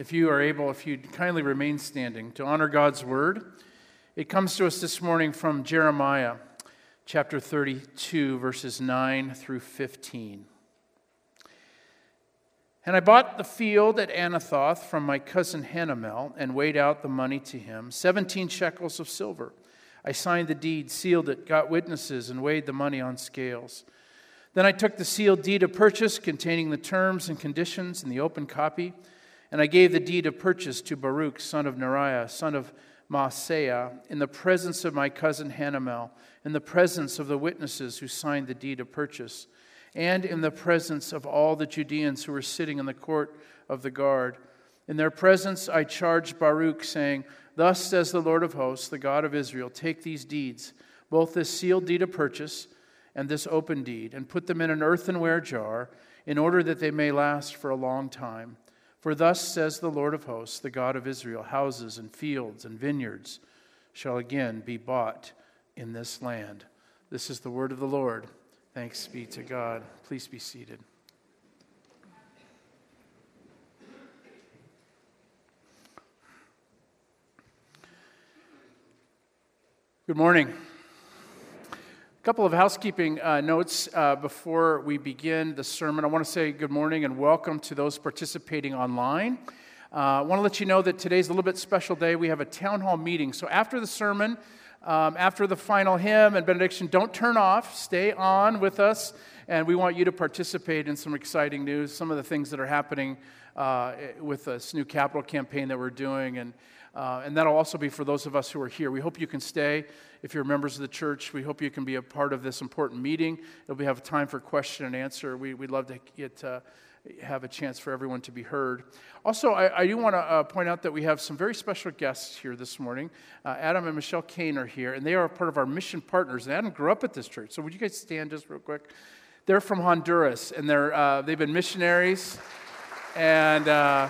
if you are able, if you'd kindly remain standing to honor God's word, it comes to us this morning from Jeremiah chapter 32, verses 9 through 15. And I bought the field at Anathoth from my cousin Hanamel and weighed out the money to him 17 shekels of silver. I signed the deed, sealed it, got witnesses, and weighed the money on scales. Then I took the sealed deed of purchase containing the terms and conditions in the open copy and I gave the deed of purchase to Baruch, son of Neriah, son of Mahseiah, in the presence of my cousin Hanamel, in the presence of the witnesses who signed the deed of purchase, and in the presence of all the Judeans who were sitting in the court of the guard. In their presence I charged Baruch, saying, Thus says the Lord of hosts, the God of Israel, take these deeds, both this sealed deed of purchase and this open deed, and put them in an earthenware jar, in order that they may last for a long time. For thus says the Lord of hosts, the God of Israel houses and fields and vineyards shall again be bought in this land. This is the word of the Lord. Thanks be to God. Please be seated. Good morning. A couple of housekeeping uh, notes uh, before we begin the sermon. I want to say good morning and welcome to those participating online. Uh, I want to let you know that today's a little bit special day. We have a town hall meeting. So after the sermon, um, after the final hymn and benediction, don't turn off. Stay on with us, and we want you to participate in some exciting news, some of the things that are happening uh, with this new capital campaign that we're doing, and uh, and that'll also be for those of us who are here. We hope you can stay. If you're members of the church, we hope you can be a part of this important meeting. It'll be have time for question and answer. We, would love to get, uh, have a chance for everyone to be heard. Also, I, I do want to uh, point out that we have some very special guests here this morning. Uh, Adam and Michelle Kane are here, and they are part of our mission partners. And Adam grew up at this church. So, would you guys stand just real quick? They're from Honduras, and they're, uh, they've been missionaries. And uh,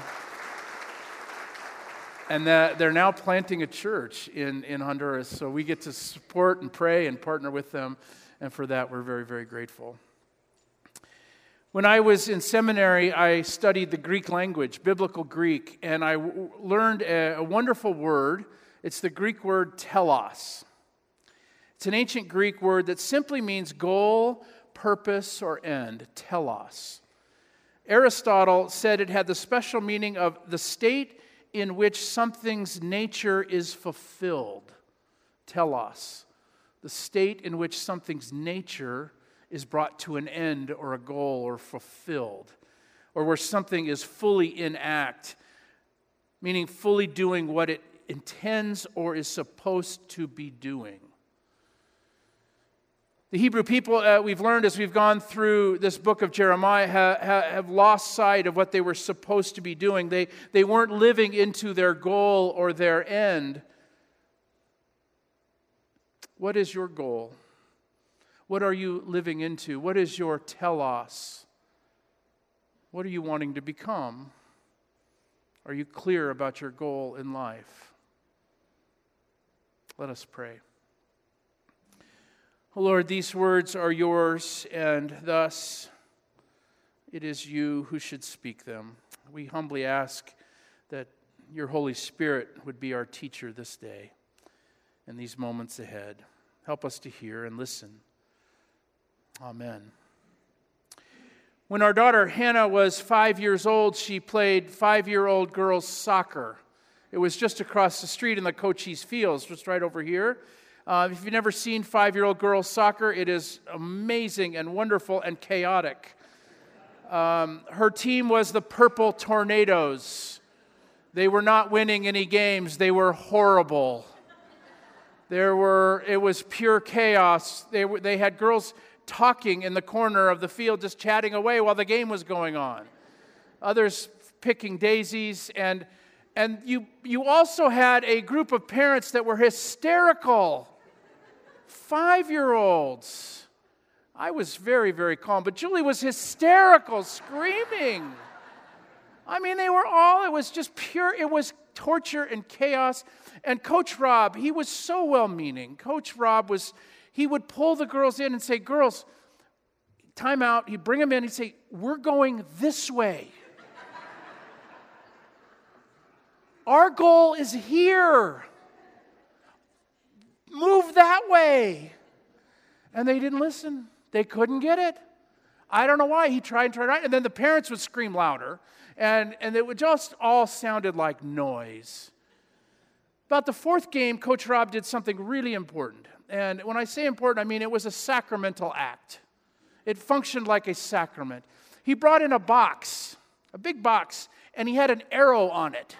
and they're now planting a church in, in Honduras. So we get to support and pray and partner with them. And for that, we're very, very grateful. When I was in seminary, I studied the Greek language, biblical Greek, and I w- learned a, a wonderful word. It's the Greek word telos. It's an ancient Greek word that simply means goal, purpose, or end, telos. Aristotle said it had the special meaning of the state in which something's nature is fulfilled. Telos, the state in which something's nature is brought to an end or a goal or fulfilled, or where something is fully in act, meaning fully doing what it intends or is supposed to be doing. The Hebrew people, uh, we've learned as we've gone through this book of Jeremiah, ha, ha, have lost sight of what they were supposed to be doing. They, they weren't living into their goal or their end. What is your goal? What are you living into? What is your telos? What are you wanting to become? Are you clear about your goal in life? Let us pray. Oh Lord, these words are yours, and thus it is you who should speak them. We humbly ask that your Holy Spirit would be our teacher this day and these moments ahead. Help us to hear and listen. Amen. When our daughter Hannah was five years old, she played five year old girls' soccer. It was just across the street in the Cochise Fields, just right over here. Uh, if you've never seen five year old girls soccer, it is amazing and wonderful and chaotic. Um, her team was the Purple Tornadoes. They were not winning any games, they were horrible. There were, it was pure chaos. They, were, they had girls talking in the corner of the field, just chatting away while the game was going on. Others picking daisies, and, and you, you also had a group of parents that were hysterical five year olds. I was very, very calm, but Julie was hysterical, screaming. I mean, they were all, it was just pure, it was torture and chaos. And Coach Rob, he was so well meaning. Coach Rob was, he would pull the girls in and say, Girls, time out. He'd bring them in, he'd say, We're going this way. Our goal is here. Move that way. And they didn't listen. They couldn't get it. I don't know why. He tried and tried, and then the parents would scream louder, and, and it would just all sounded like noise. About the fourth game, Coach Rob did something really important. And when I say important, I mean it was a sacramental act. It functioned like a sacrament. He brought in a box, a big box, and he had an arrow on it,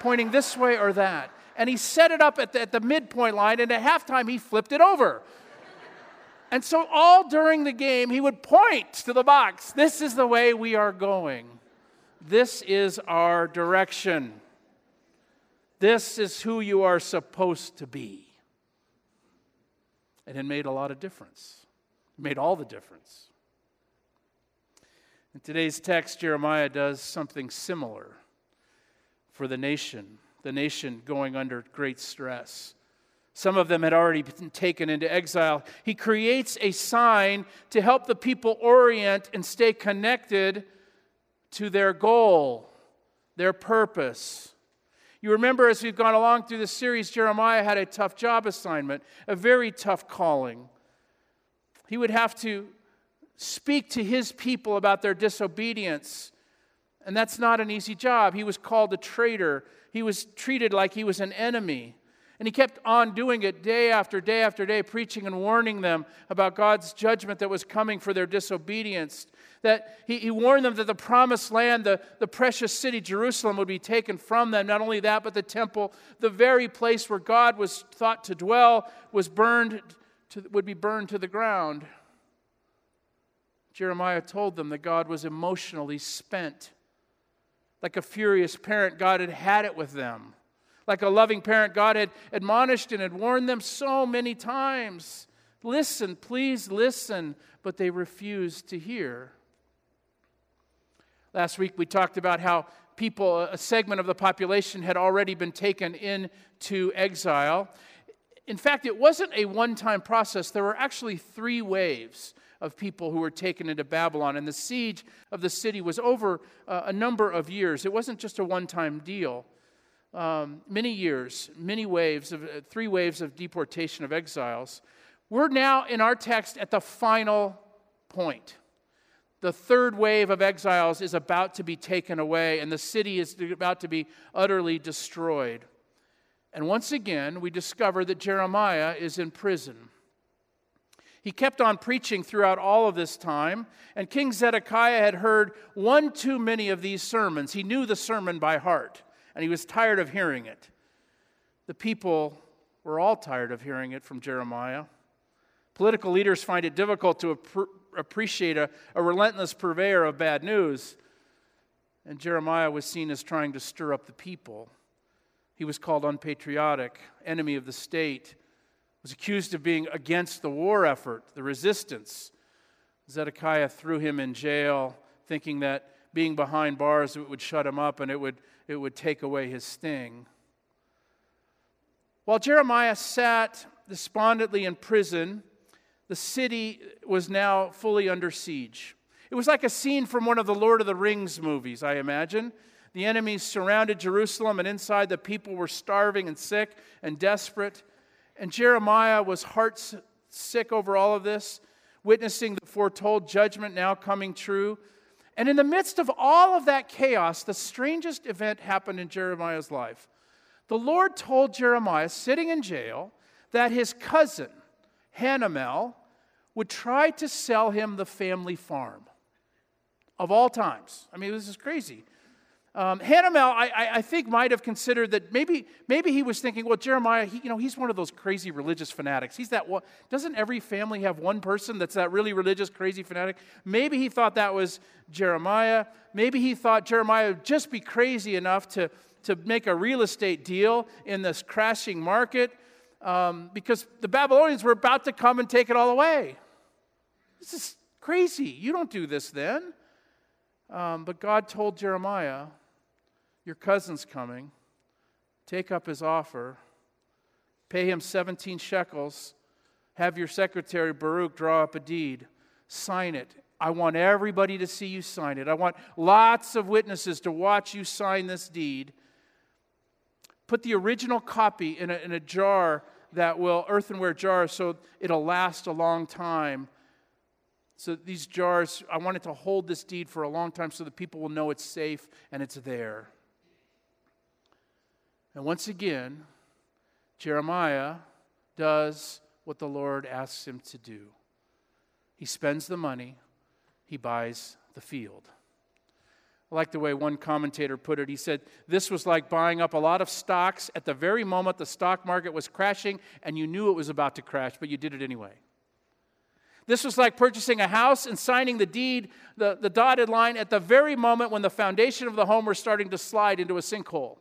pointing this way or that. And he set it up at the, at the midpoint line, and at halftime, he flipped it over. And so, all during the game, he would point to the box. This is the way we are going. This is our direction. This is who you are supposed to be. And it made a lot of difference. It made all the difference. In today's text, Jeremiah does something similar for the nation, the nation going under great stress. Some of them had already been taken into exile. He creates a sign to help the people orient and stay connected to their goal, their purpose. You remember as we've gone along through this series, Jeremiah had a tough job assignment, a very tough calling. He would have to speak to his people about their disobedience, and that's not an easy job. He was called a traitor, he was treated like he was an enemy. And he kept on doing it day after day after day, preaching and warning them about God's judgment that was coming for their disobedience. That he, he warned them that the promised land, the, the precious city, Jerusalem, would be taken from them. Not only that, but the temple, the very place where God was thought to dwell, was burned to, would be burned to the ground. Jeremiah told them that God was emotionally spent. Like a furious parent, God had had it with them. Like a loving parent, God had admonished and had warned them so many times. Listen, please listen, but they refused to hear. Last week we talked about how people, a segment of the population, had already been taken into exile. In fact, it wasn't a one time process, there were actually three waves of people who were taken into Babylon. And the siege of the city was over uh, a number of years. It wasn't just a one time deal um, many years, many waves of uh, three waves of deportation of exiles. We're now in our text at the final point. The third wave of exiles is about to be taken away, and the city is about to be utterly destroyed. And once again, we discover that Jeremiah is in prison. He kept on preaching throughout all of this time, and King Zedekiah had heard one too many of these sermons. He knew the sermon by heart and he was tired of hearing it. The people were all tired of hearing it from Jeremiah. Political leaders find it difficult to ap- appreciate a, a relentless purveyor of bad news. And Jeremiah was seen as trying to stir up the people. He was called unpatriotic, enemy of the state, was accused of being against the war effort, the resistance. Zedekiah threw him in jail, thinking that being behind bars it would shut him up and it would it would take away his sting. While Jeremiah sat despondently in prison, the city was now fully under siege. It was like a scene from one of the Lord of the Rings movies, I imagine. The enemies surrounded Jerusalem, and inside the people were starving and sick and desperate. And Jeremiah was heart sick over all of this, witnessing the foretold judgment now coming true. And in the midst of all of that chaos, the strangest event happened in Jeremiah's life. The Lord told Jeremiah, sitting in jail, that his cousin, Hanamel, would try to sell him the family farm of all times. I mean, this is crazy. Um, Hanamel, I, I, think, might have considered that maybe, maybe he was thinking, well, Jeremiah, he, you know, he's one of those crazy religious fanatics. He's that one, doesn't every family have one person that's that really religious, crazy fanatic? Maybe he thought that was Jeremiah. Maybe he thought Jeremiah would just be crazy enough to, to make a real estate deal in this crashing market um, because the Babylonians were about to come and take it all away. This is crazy. You don't do this then. Um, but God told Jeremiah, Your cousin's coming. Take up his offer. Pay him 17 shekels. Have your secretary, Baruch, draw up a deed. Sign it. I want everybody to see you sign it. I want lots of witnesses to watch you sign this deed. Put the original copy in a, in a jar that will, earthenware jar, so it'll last a long time. So these jars, I wanted to hold this deed for a long time so that people will know it's safe and it's there. And once again, Jeremiah does what the Lord asks him to do. He spends the money, he buys the field. I like the way one commentator put it. He said, This was like buying up a lot of stocks at the very moment the stock market was crashing and you knew it was about to crash, but you did it anyway. This was like purchasing a house and signing the deed, the, the dotted line, at the very moment when the foundation of the home was starting to slide into a sinkhole.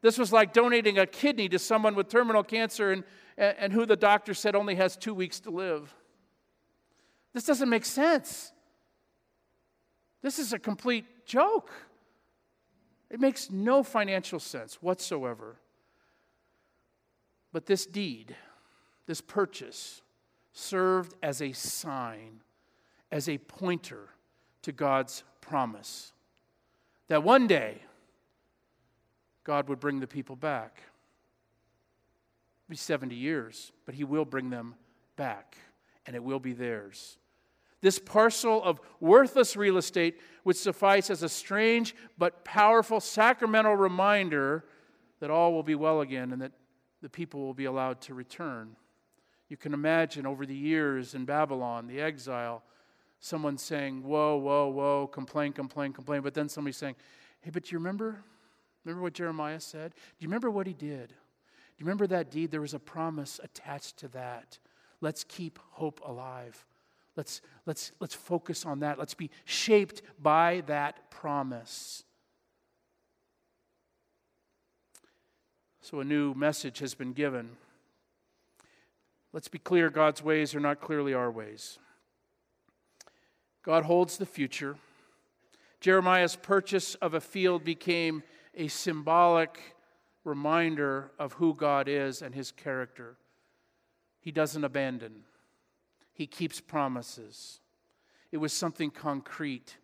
This was like donating a kidney to someone with terminal cancer and, and who the doctor said only has two weeks to live. This doesn't make sense. This is a complete joke. It makes no financial sense whatsoever. But this deed, this purchase, served as a sign, as a pointer to God's promise that one day God would bring the people back. It'll be 70 years, but He will bring them back, and it will be theirs. This parcel of worthless real estate would suffice as a strange but powerful sacramental reminder that all will be well again and that the people will be allowed to return. You can imagine over the years in Babylon, the exile, someone saying, Whoa, whoa, whoa, complain, complain, complain. But then somebody saying, Hey, but do you remember? Remember what Jeremiah said? Do you remember what he did? Do you remember that deed? There was a promise attached to that. Let's keep hope alive. Let's, let's, let's focus on that. Let's be shaped by that promise. So, a new message has been given. Let's be clear God's ways are not clearly our ways. God holds the future. Jeremiah's purchase of a field became a symbolic reminder of who God is and his character. He doesn't abandon. He keeps promises. It was something concrete,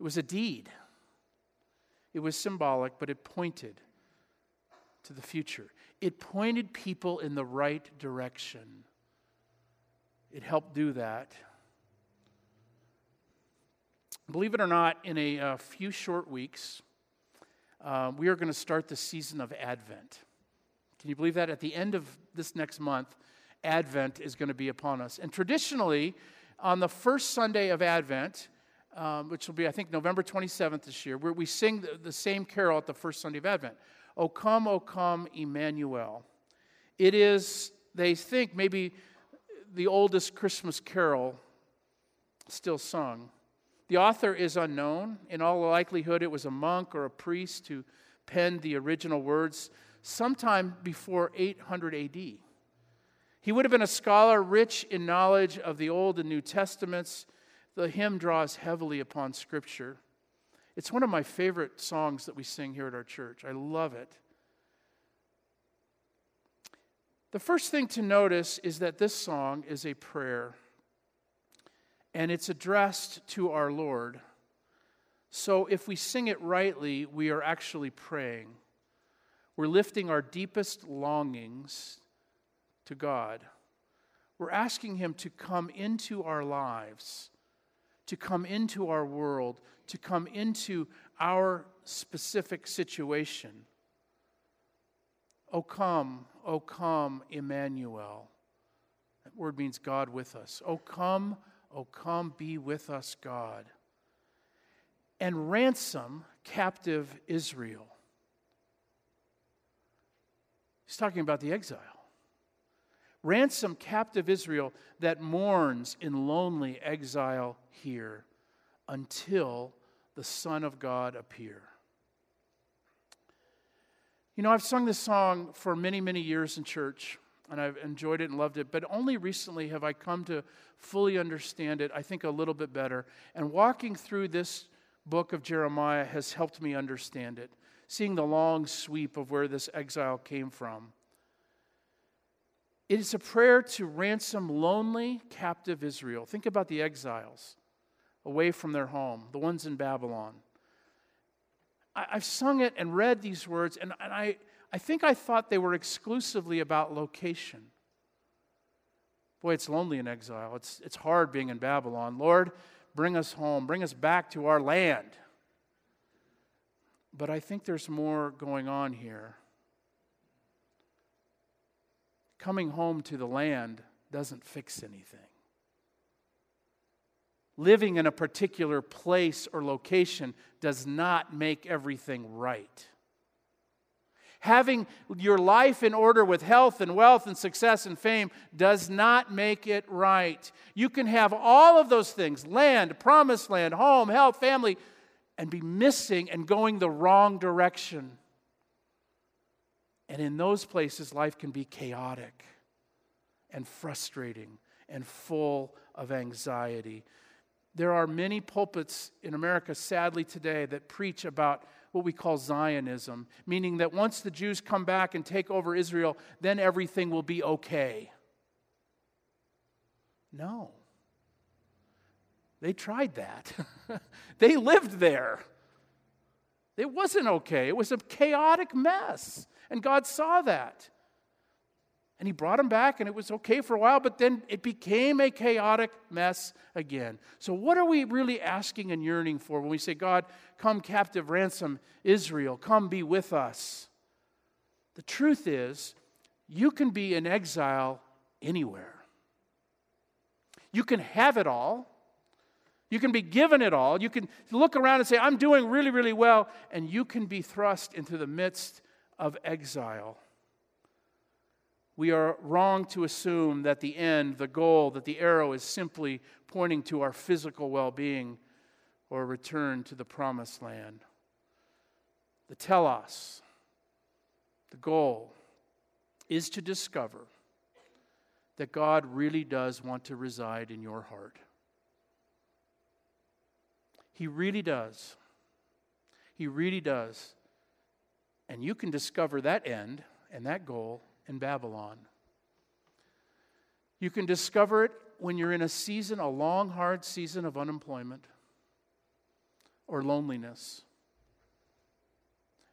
it was a deed. It was symbolic, but it pointed to the future. It pointed people in the right direction. It helped do that. Believe it or not, in a, a few short weeks, uh, we are going to start the season of Advent. Can you believe that? At the end of this next month, Advent is going to be upon us. And traditionally, on the first Sunday of Advent, um, which will be, I think, November 27th this year, where we sing the, the same carol at the first Sunday of Advent. O come, O come, Emmanuel. It is, they think, maybe the oldest Christmas carol still sung. The author is unknown. In all likelihood, it was a monk or a priest who penned the original words sometime before 800 AD. He would have been a scholar rich in knowledge of the Old and New Testaments. The hymn draws heavily upon Scripture. It's one of my favorite songs that we sing here at our church. I love it. The first thing to notice is that this song is a prayer, and it's addressed to our Lord. So if we sing it rightly, we are actually praying. We're lifting our deepest longings to God. We're asking Him to come into our lives, to come into our world, to come into our specific situation. Oh, come, oh, come, Emmanuel. That word means God with us. Oh, come, oh, come, be with us, God. And ransom captive Israel. He's talking about the exile. Ransom captive Israel that mourns in lonely exile here until the Son of God appear. You know, I've sung this song for many, many years in church, and I've enjoyed it and loved it, but only recently have I come to fully understand it, I think, a little bit better. And walking through this book of Jeremiah has helped me understand it, seeing the long sweep of where this exile came from. It is a prayer to ransom lonely, captive Israel. Think about the exiles away from their home, the ones in Babylon. I, have sung it and read these words, and, and I, I think I thought they were exclusively about location. Boy, it's lonely in exile. It's, it's hard being in Babylon. Lord, bring us home, bring us back to our land. But I think there's more going on here. Coming home to the land doesn't fix anything. Living in a particular place or location does not make everything right. Having your life in order with health and wealth and success and fame does not make it right. You can have all of those things land, promised land, home, health, family and be missing and going the wrong direction. And in those places, life can be chaotic and frustrating and full of anxiety. There are many pulpits in America, sadly, today that preach about what we call Zionism, meaning that once the Jews come back and take over Israel, then everything will be okay. No. They tried that. they lived there. It wasn't okay. It was a chaotic mess. And God saw that. And he brought him back, and it was okay for a while, but then it became a chaotic mess again. So, what are we really asking and yearning for when we say, God, come captive, ransom Israel, come be with us? The truth is, you can be in exile anywhere. You can have it all. You can be given it all. You can look around and say, I'm doing really, really well. And you can be thrust into the midst of exile we are wrong to assume that the end, the goal, that the arrow is simply pointing to our physical well being or return to the promised land. The telos, the goal, is to discover that God really does want to reside in your heart. He really does. He really does. And you can discover that end and that goal in Babylon. You can discover it when you're in a season, a long, hard season of unemployment or loneliness.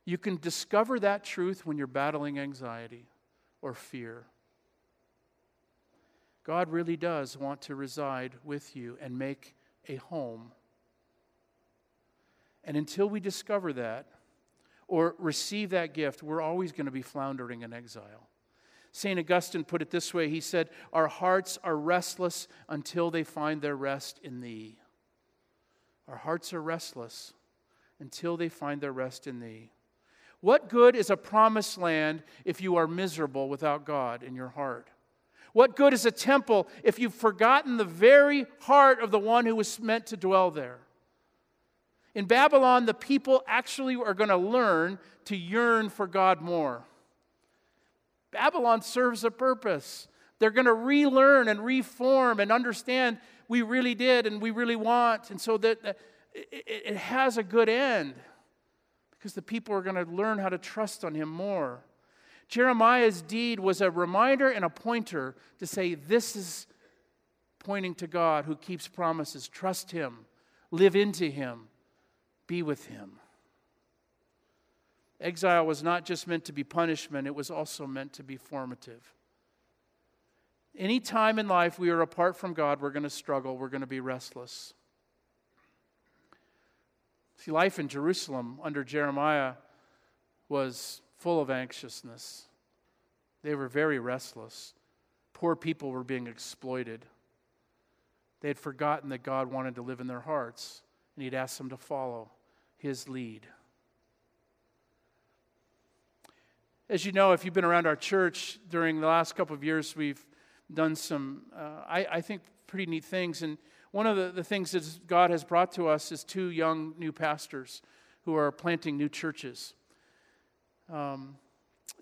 You can discover that truth when you're battling anxiety or fear. God really does want to reside with you and make a home. And until we discover that or receive that gift, we're always going to be floundering in exile. St. Augustine put it this way He said, Our hearts are restless until they find their rest in Thee. Our hearts are restless until they find their rest in Thee. What good is a promised land if you are miserable without God in your heart? What good is a temple if you've forgotten the very heart of the one who was meant to dwell there? In Babylon, the people actually are going to learn to yearn for God more. Babylon serves a purpose. They're going to relearn and reform and understand we really did and we really want. And so that it has a good end because the people are going to learn how to trust on him more. Jeremiah's deed was a reminder and a pointer to say, This is pointing to God who keeps promises. Trust him, live into him, be with him. Exile was not just meant to be punishment, it was also meant to be formative. Any time in life we are apart from God, we're going to struggle, we're going to be restless. See, life in Jerusalem under Jeremiah was full of anxiousness. They were very restless. Poor people were being exploited. They had forgotten that God wanted to live in their hearts, and He'd asked them to follow His lead. As you know, if you've been around our church during the last couple of years, we've done some, uh, I, I, think, pretty neat things. And one of the, the things that God has brought to us is two young new pastors who are planting new churches. Um,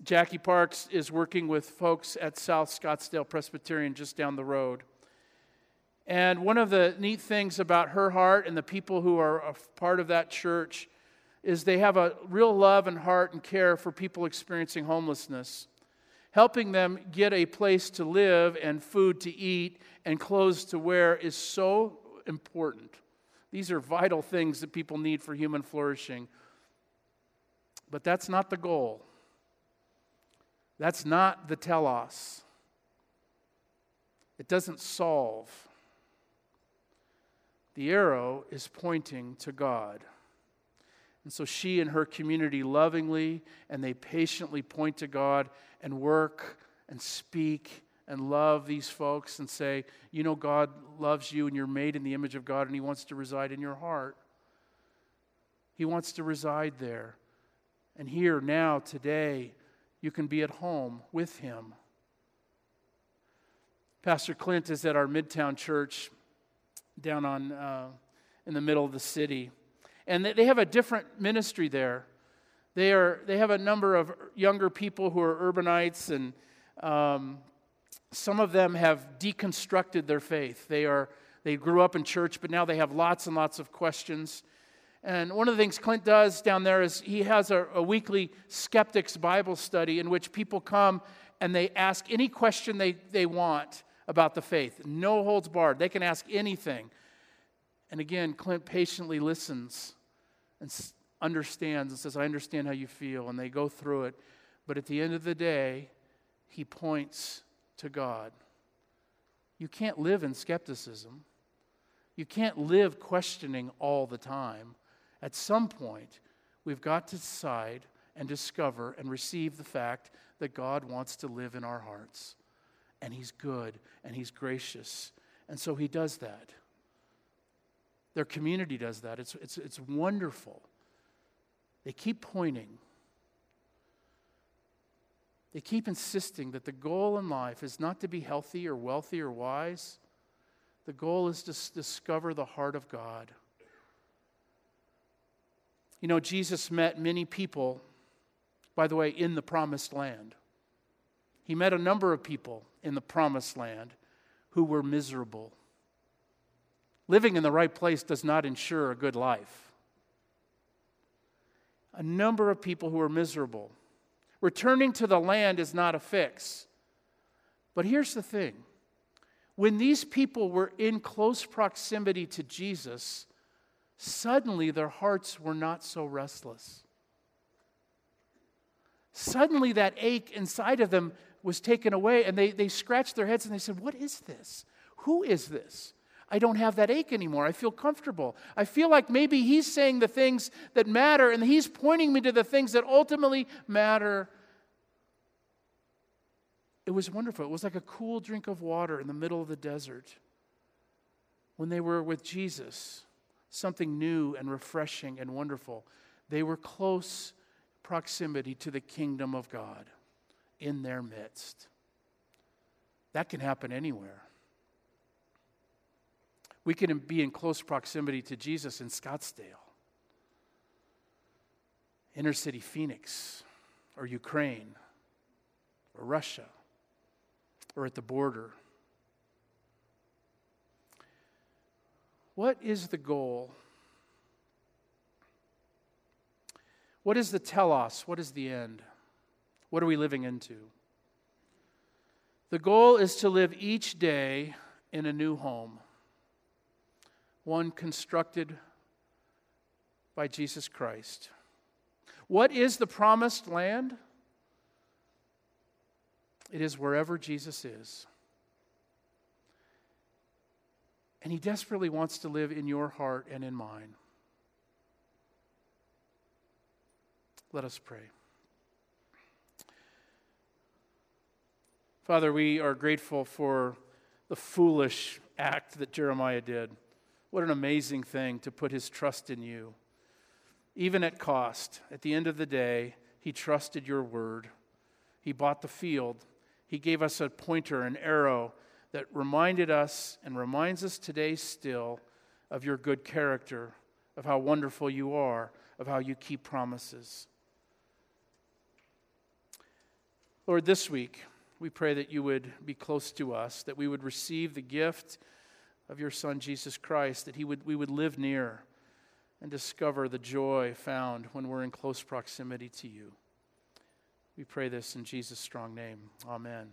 Jackie Parks is working with folks at South Scottsdale Presbyterian just down the road. And one of the neat things about her heart and the people who are a part of that church is they have a real love and heart and care for people experiencing homelessness. Helping them get a place to live and food to eat and clothes to wear is so important. These are vital things that people need for human flourishing. But that's not the goal. That's not the telos. It doesn't solve. The arrow is pointing to God. And so she and her community lovingly and they patiently point to God and work and speak and love these folks and say, You know, God loves you and you're made in the image of God and He wants to reside in your heart. He wants to reside there. And here, now, today, you can be at home with Him. Pastor Clint is at our Midtown church down on, uh, in the middle of the city. And they have a different ministry there. They, are, they have a number of younger people who are urbanites, and um, some of them have deconstructed their faith. They, are, they grew up in church, but now they have lots and lots of questions. And one of the things Clint does down there is he has a, a weekly skeptics Bible study in which people come and they ask any question they, they want about the faith. No holds barred. They can ask anything. And again, Clint patiently listens and understands and says, I understand how you feel. And they go through it. But at the end of the day, he points to God. You can't live in skepticism. You can't live questioning all the time. At some point, we've got to decide and discover and receive the fact that God wants to live in our hearts and He's good and He's gracious. And so He does that. Their community does that. It's, it's, it's wonderful. They keep pointing. They keep insisting that the goal in life is not to be healthy or wealthy or wise. The goal is to discover the heart of God. You know, Jesus met many people, by the way, in the promised land. He met a number of people in the promised land who were miserable. Living in the right place does not ensure a good life. A number of people who are miserable. Returning to the land is not a fix. But here's the thing when these people were in close proximity to Jesus, suddenly their hearts were not so restless. Suddenly, that ache inside of them was taken away, and they, they scratched their heads and they said, What is this? Who is this? I don't have that ache anymore. I feel comfortable. I feel like maybe he's saying the things that matter and he's pointing me to the things that ultimately matter. It was wonderful. It was like a cool drink of water in the middle of the desert. When they were with Jesus, something new and refreshing and wonderful. They were close proximity to the kingdom of God in their midst. That can happen anywhere. We can be in close proximity to Jesus in Scottsdale, inner city Phoenix, or Ukraine, or Russia, or at the border. What is the goal? What is the telos? What is the end? What are we living into? The goal is to live each day in a new home, one constructed by Jesus Christ. What is the promised land? It is wherever Jesus is. And he desperately wants to live in your heart and in mine. Let us pray. Father, we are grateful for the foolish act that Jeremiah did. What an amazing thing to put his trust in you. Even at cost, at the end of the day, he trusted your word. He bought the field. He gave us a pointer, an arrow that reminded us and reminds us today still of your good character, of how wonderful you are, of how you keep promises. Lord, this week, we pray that you would be close to us, that we would receive the gift of your Son, Jesus Christ, that he would, we would live near and discover the joy found when we're in close proximity to you. We pray this in Jesus' strong name. Amen.